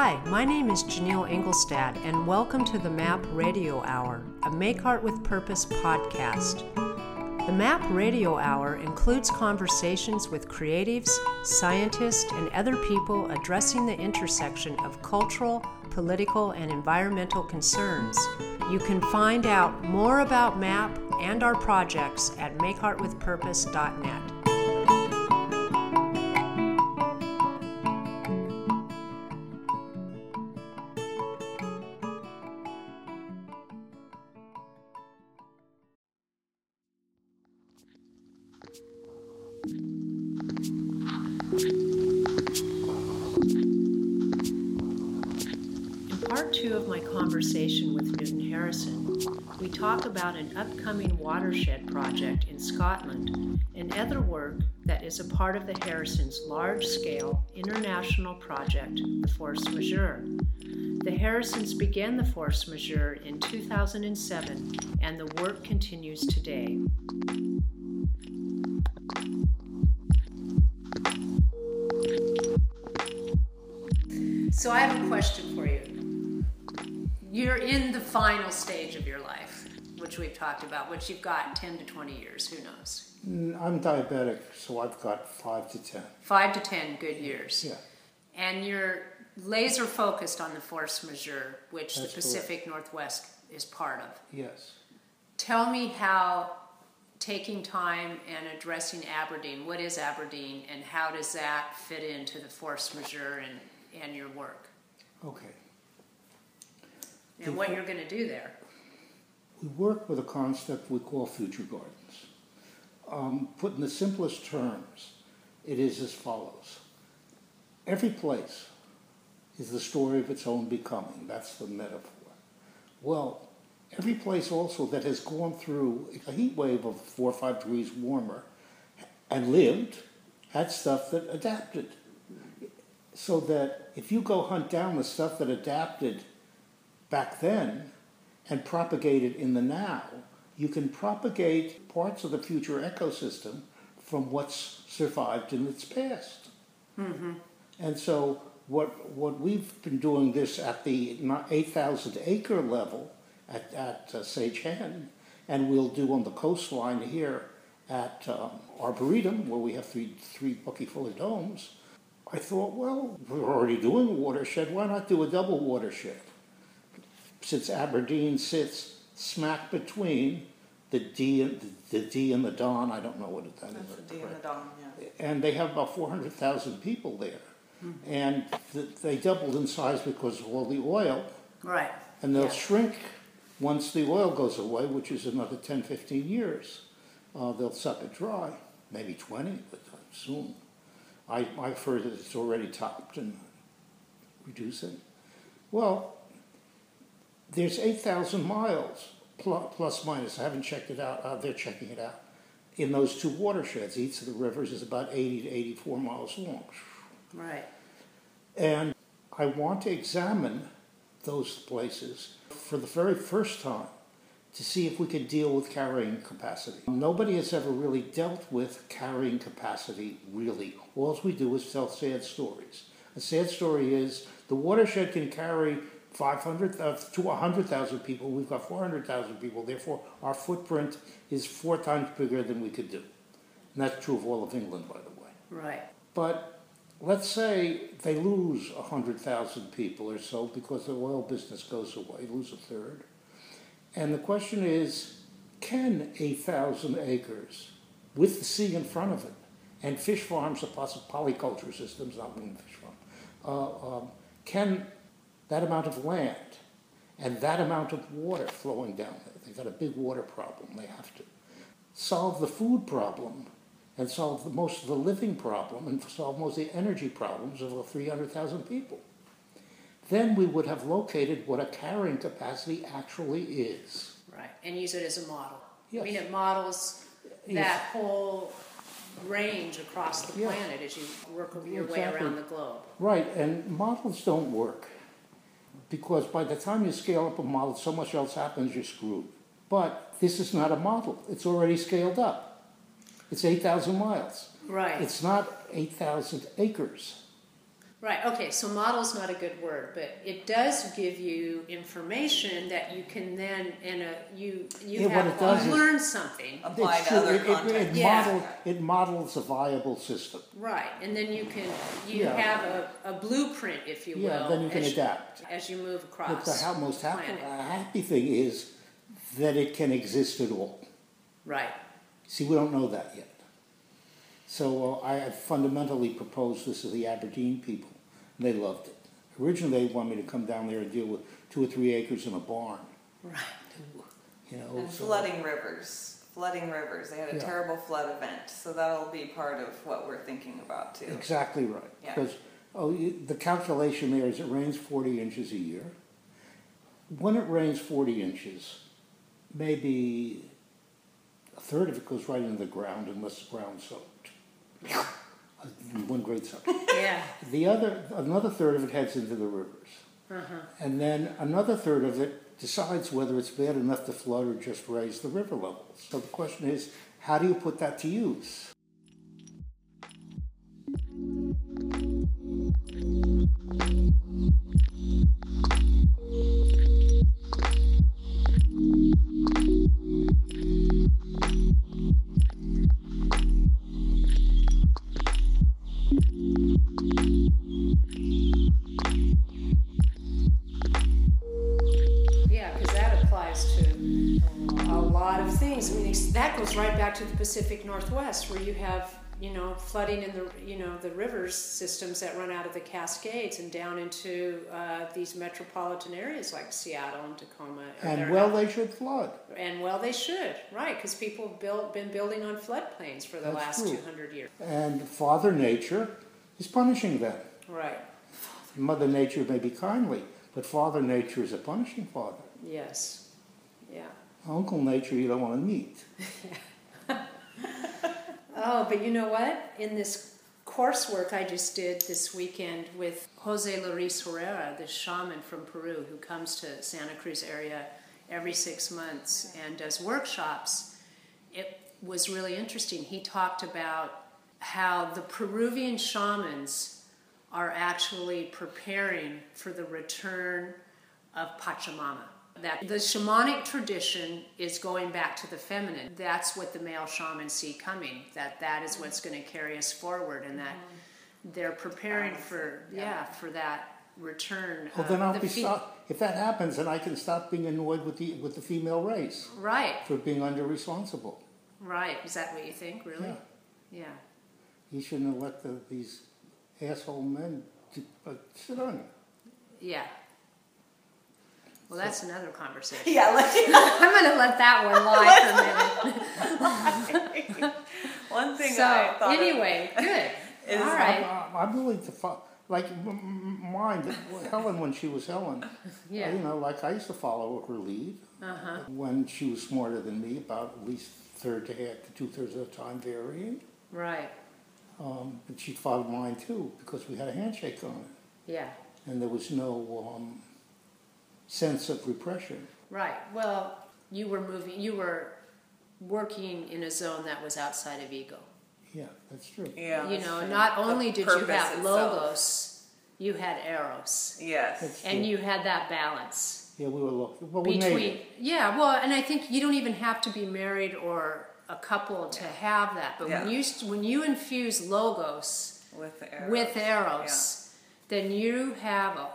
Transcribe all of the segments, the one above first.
Hi, my name is Janelle Engelstad, and welcome to the MAP Radio Hour, a Make Art with Purpose podcast. The MAP Radio Hour includes conversations with creatives, scientists, and other people addressing the intersection of cultural, political, and environmental concerns. You can find out more about MAP and our projects at makeartwithpurpose.net. we talk about an upcoming watershed project in Scotland and other work that is a part of the Harrisons' large scale international project, the Force Majeure. The Harrisons began the Force Majeure in 2007, and the work continues today. So, I have a question. You're in the final stage of your life, which we've talked about, which you've got 10 to 20 years, who knows? Mm, I'm diabetic, so I've got five to ten. Five to 10 good years. Yeah. And you're laser focused on the force majeure, which That's the Pacific Northwest is part of. Yes. Tell me how taking time and addressing Aberdeen, what is Aberdeen, and how does that fit into the force majeure and, and your work? Okay. And what you're going to do there? We work with a concept we call future gardens. Um, put in the simplest terms, it is as follows Every place is the story of its own becoming. That's the metaphor. Well, every place also that has gone through a heat wave of four or five degrees warmer and lived had stuff that adapted. So that if you go hunt down the stuff that adapted back then and propagate it in the now, you can propagate parts of the future ecosystem from what's survived in its past. And so, what, what we've been doing this at the 8,000 acre level at, at uh, Sagehen, and we'll do on the coastline here at um, Arboretum, where we have three, three Bucky Fuller domes. I thought, well, we're already doing a watershed, why not do a double watershed? Since Aberdeen sits smack between the Dee and the, the Dee and the Don, I don't know what that is. That's the Dee and the Don, yeah. and they have about 400,000 people there. And th- they doubled in size because of all the oil, Right. and they'll Yeah. shrink once the oil goes away, which is another 10, 15 years. Uh, they'll suck it dry, maybe 20, but soon. I, I've heard that it's already topped and reducing. Well, there's 8,000 miles, plus, plus minus. I haven't checked it out. Uh, they're checking it out. In those two watersheds, each of the rivers is about 80 to 84 miles long. Right. And I want to examine those places for the very first time to see if we can deal with carrying capacity. Nobody has ever really dealt with carrying capacity, really. All we do is tell sad stories. A sad story is the watershed can carry 500 uh, to 100,000 people. We've got 400,000 people. Therefore, our footprint is four times bigger than we could do. And that's true of all of England, by the way. Right. But let's say they lose 100,000 people or so because the oil business goes away, lose a third. And the question is can 8,000 acres with the sea in front of it and fish farms possible polyculture systems, not one fish farm, uh, um, can that amount of land and that amount of water flowing down there, they've got a big water problem, they have to, solve the food problem and solve the, most of the living problem and solve most of the energy problems of the 300,000 people. Then we would have located what a carrying capacity actually is. Right. And use it as a model. I mean, it models Yes. that whole range across the planet as you work your way around the globe. Right, and models don't work because by the time you scale up a model, so much else happens, you're screwed. But this is not a model, it's already scaled up. It's 8,000 miles. Right. It's not 8,000 acres. Right. Okay. So model's not a good word, but it does give you information that you can then in a you you Yeah, what have it does learn something. Apply It's to true. other It- it- content. It, Yeah. models, it models a viable system. Right, and then you can you Yeah. have a, a blueprint, if you Yeah, will. then you can as adapt. as you move across. But the ha- most happy, planet. happy thing is that it can exist at all. Right. See, we don't know that yet. So uh, I fundamentally proposed this to the Aberdeen people, and they loved it. Originally, they wanted me to come down there and deal with two or three acres in a barn. Right. You know, And so- flooding rivers. Flooding rivers. They had a Yeah. terrible flood event, so that'll be part of what we're thinking about too. Exactly right. Yeah. Because oh, you, the calculation there is it rains 40 inches a year. When it rains 40 inches, maybe a third of it goes right into the ground unless the ground's soaked. One great soak. Yeah. The other, another third of it heads into the rivers. Uh-huh. And then another third of it decides whether it's bad enough to flood or just raise the river levels. So the question is, how do you put that to use? A lot of things. I mean, that goes right back to the Pacific Northwest, where you have, you know, flooding in the, you know, the rivers systems that run out of the Cascades and down into uh, these metropolitan areas like Seattle and Tacoma. And They're well, not- they should flood. and well, they should, right? Because people have built, been building on floodplains for the That's last 200 years. And Father Nature is punishing them. Right. Mother Nature may be kindly, but Father Nature is a punishing father. Yes. Yeah. Uncle Nature you don't want to meet. Oh, but you know what? In this coursework I just did this weekend with Jose Luis Herrera, this shaman from Peru who comes to Santa Cruz area every six months and does workshops, it was really interesting. He talked about how the Peruvian shamans are actually preparing for the return of Pachamama. That the shamanic tradition is going back to the feminine. That's what the male shamans see coming. That that is what's going to carry us forward, and that they're preparing for yeah for that return. Well, then I'll the be fe- stop. If that happens, then I can stop being annoyed with the with the female race Right, for being under responsible. right. Is that what you think? Really? Yeah. Yeah. You shouldn't have let the, these asshole men to, uh, sit on you. Yeah. Well, that's another conversation. Yeah, like, I'm going to let that one lie for a minute. one thing So, I thought of- anyway, good. Is- All right. I'm, I'm willing to follow. Like m- m- mine, Helen when she was Helen. Yeah. You know, like I used to follow her lead Uh-huh. when she was smarter than me, about at least third to half to two thirds of the time varying. Right. Um, but she followed mine too because we had a handshake on it, Yeah. and there was no um, sense of repression. Right. Well, you were moving, you were working in a zone that was outside of ego. Yeah, that's true. Yeah, you that's know, true. not The only did you have itself. logos, you had eros. Yes. That's And true. you had that balance Yeah, we were looking. Well, we made between it. yeah well and i think you don't even have to be married or a couple to have that but when you when you infuse logos With the eros. with eros then you have a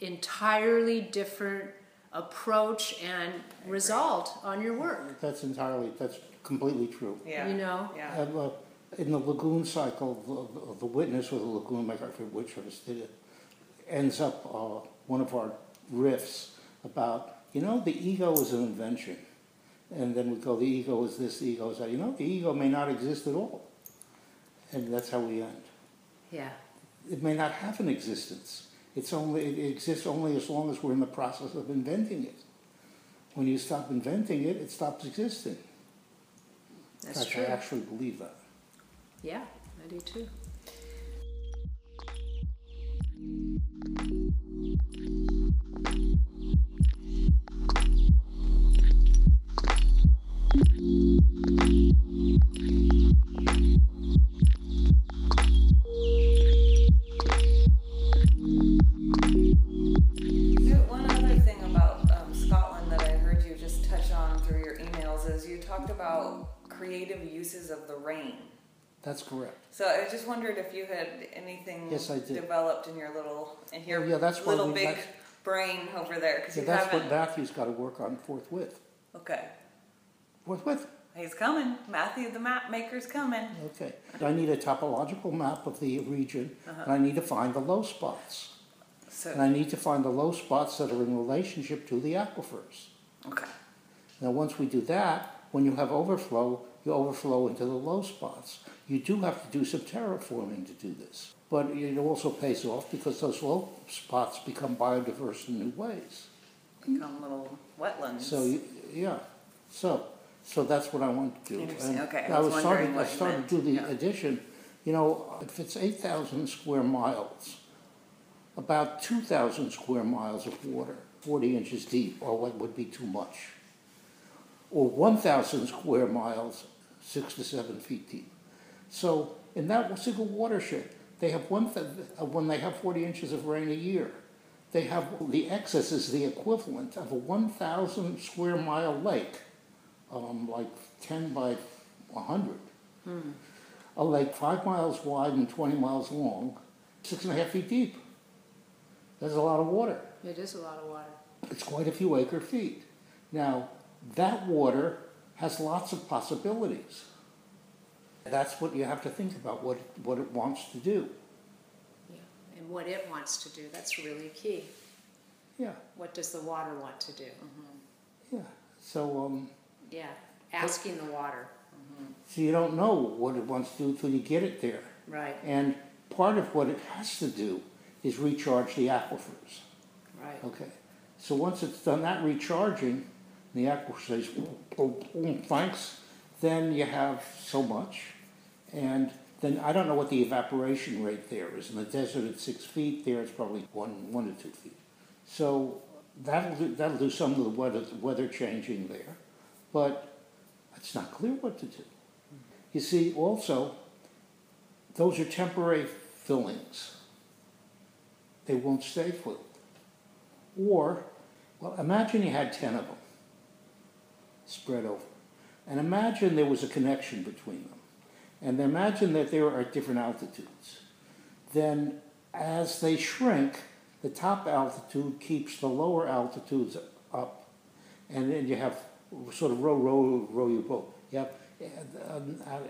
entirely different approach and result on your work That's entirely. That's completely true. Yeah. you know Yeah. And, uh, in the lagoon cycle, the, the witness with the lagoon maker, I forget which of us did it, ends up uh, one of our riffs about, you know, the ego is an invention. And then we go, the ego is this, the ego is that. You know, the ego may not exist at all. And that's how we end. yeah It may not have an existence. It's only, it exists only as long as we're in the process of inventing it. When you stop inventing it, it stops existing. That's true I actually believe that. yeah i do too wondered if you had anything Yes, I did. developed in your little in your Oh, yeah, that's why little we- big brain over there because Yeah, you that's what haven't. Matthew's got to work on forthwith. okay, Forthwith. he's coming. Matthew, the map maker's coming. Okay. I need a topological map of the region, Uh-huh. and I need to find the low spots. So And I need to find the low spots that are in relationship to the aquifers. okay, Now, once we do that, when you have overflow, you overflow into the low spots. You do have to do some terraforming to do this. But it also pays off because those low spots become biodiverse in new ways. become little wetlands. So, you- yeah, so, so that's what I want to do. Interesting, And okay, I was was wondering starting, I what you started meant, to do the yeah. addition, you know, if it's eight thousand square miles, about two thousand square miles of water, forty inches deep, or what would be too much. Or one thousand square miles, six to seven feet deep. So in that single watershed, they have one, th- uh, when they have forty inches of rain a year, they have, the excess is the equivalent of a one thousand square mile lake, um, like ten by a hundred. A lake five miles wide and twenty miles long, six and a half feet deep. That's a lot of water. It is a lot of water. It's quite a few acre feet. Now, that water has lots of possibilities. That's what you have to think about, what, what it wants to do. Yeah. And what it wants to do, that's really key. Yeah, What does the water want to do? yeah. So, um, Yeah, asking the water. so you don't know what it wants to do until you get it there. Right, And part of what it has to do is recharge the aquifers. right. Okay. So once it's done that recharging, the aquifer says, oh, oh, thanks, then you have so much. And then I don't know what the evaporation rate there is. In the desert, it's six feet. There, it's probably one, one to two feet. So that'll do, that'll do some of the weather, weather changing there. But it's not clear what to do. You see, also, those are temporary fillings. They won't stay filled. Or, well, imagine you had 10 of them spread over. And imagine there was a connection between them. And imagine that they were at different altitudes. Then, as they shrink, the top altitude keeps the lower altitudes up. And then you have sort of row, row, row your boat. You have uh,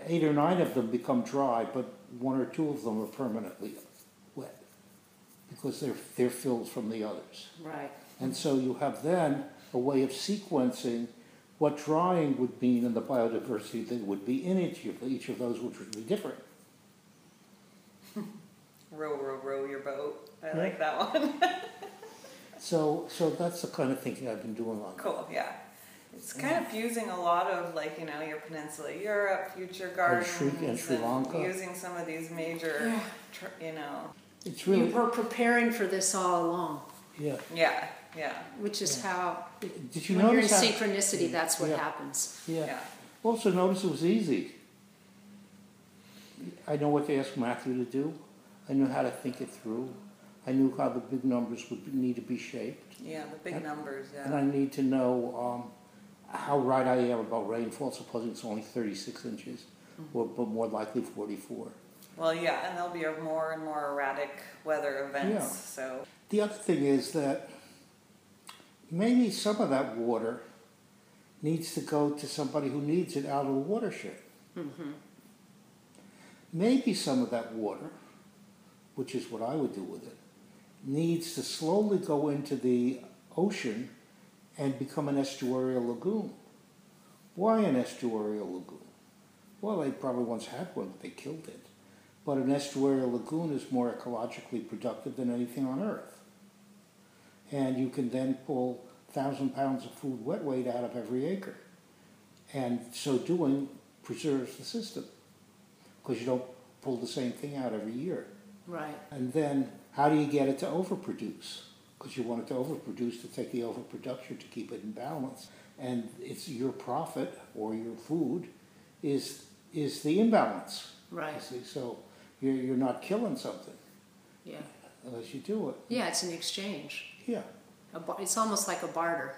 eight or nine of them become dry, but one or two of them are permanently wet because they're, they're filled from the others. Right, And so you have then a way of sequencing what drying would mean and the biodiversity that would be in each of, each of those, which would be different. row, row, row your boat. I Yeah. like that one. So, so that's the kind of thinking I've been doing on. cool, yeah. It's kind of fusing a lot of like you know your Peninsula Europe, future oh, gardens, Sri- and Sri Lanka. using some of these major, Yeah. tr- you know, It's you were preparing for this all along, yeah. yeah, yeah, which is how, Did you when you're in notice how? synchronicity, that's what Yeah. happens. Yeah. yeah. Also notice it was easy. I know what to ask Matthew to do. I knew how to think it through. I knew how the big numbers would be- need to be shaped. Yeah, the big And- numbers, And I need to know um, how right I am about rainfall, supposing it's only 36 inches, or, but more likely 44. Well, yeah, and there'll be more and more erratic weather events. Yeah. So The other thing is that maybe some of that water needs to go to somebody who needs it out of the watershed. Mm-hmm. Maybe some of that water, which is what I would do with it, needs to slowly go into the ocean and become an estuarial lagoon. Why an estuarial lagoon? Well, they probably once had one, but they killed it. But an estuarial lagoon is more ecologically productive than anything on Earth. And you can then pull thousand pounds of food wet weight out of every acre. And so doing preserves the system because you don't pull the same thing out every year. Right, And then how do you get it to overproduce? Because you want it to overproduce to take the overproduction to keep it in balance. And it's your profit or your food is is the imbalance. right, see, so you're you're not killing something. Unless you do it. Yeah, it's an exchange. Yeah, A bar- It's almost like a barter.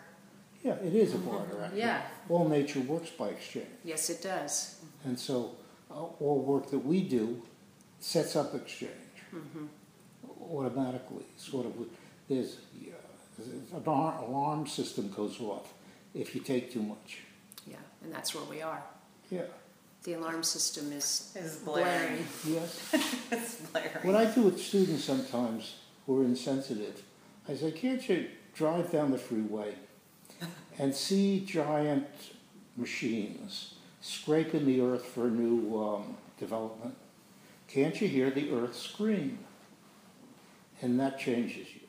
Yeah, it is a barter, actually. Yeah. All nature works by exchange. Yes, it does. And so, uh, all work that we do sets up exchange automatically. Sort of, there's uh, an alarm system goes off if you take too much. Yeah, and that's where we are. Yeah. The alarm system is Is blaring. Yes. it's blaring. What I do with students sometimes who are insensitive, I say, can't you drive down the freeway and see giant machines scraping the earth for new um, development? Can't you hear the earth scream? And that changes you.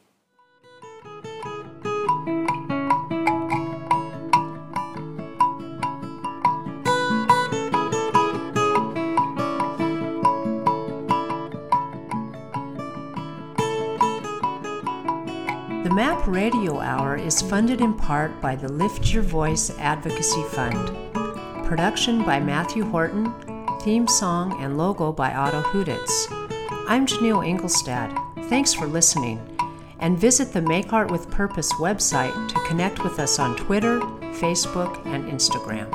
MAP Radio Hour is funded in part by the Lift Your Voice Advocacy Fund. Production by Matthew Horton, theme song and logo by Otto Huditz. I'm Janelle Engelstad. Thanks for listening. And visit the Make Art with Purpose website to connect with us on Twitter, Facebook, and Instagram.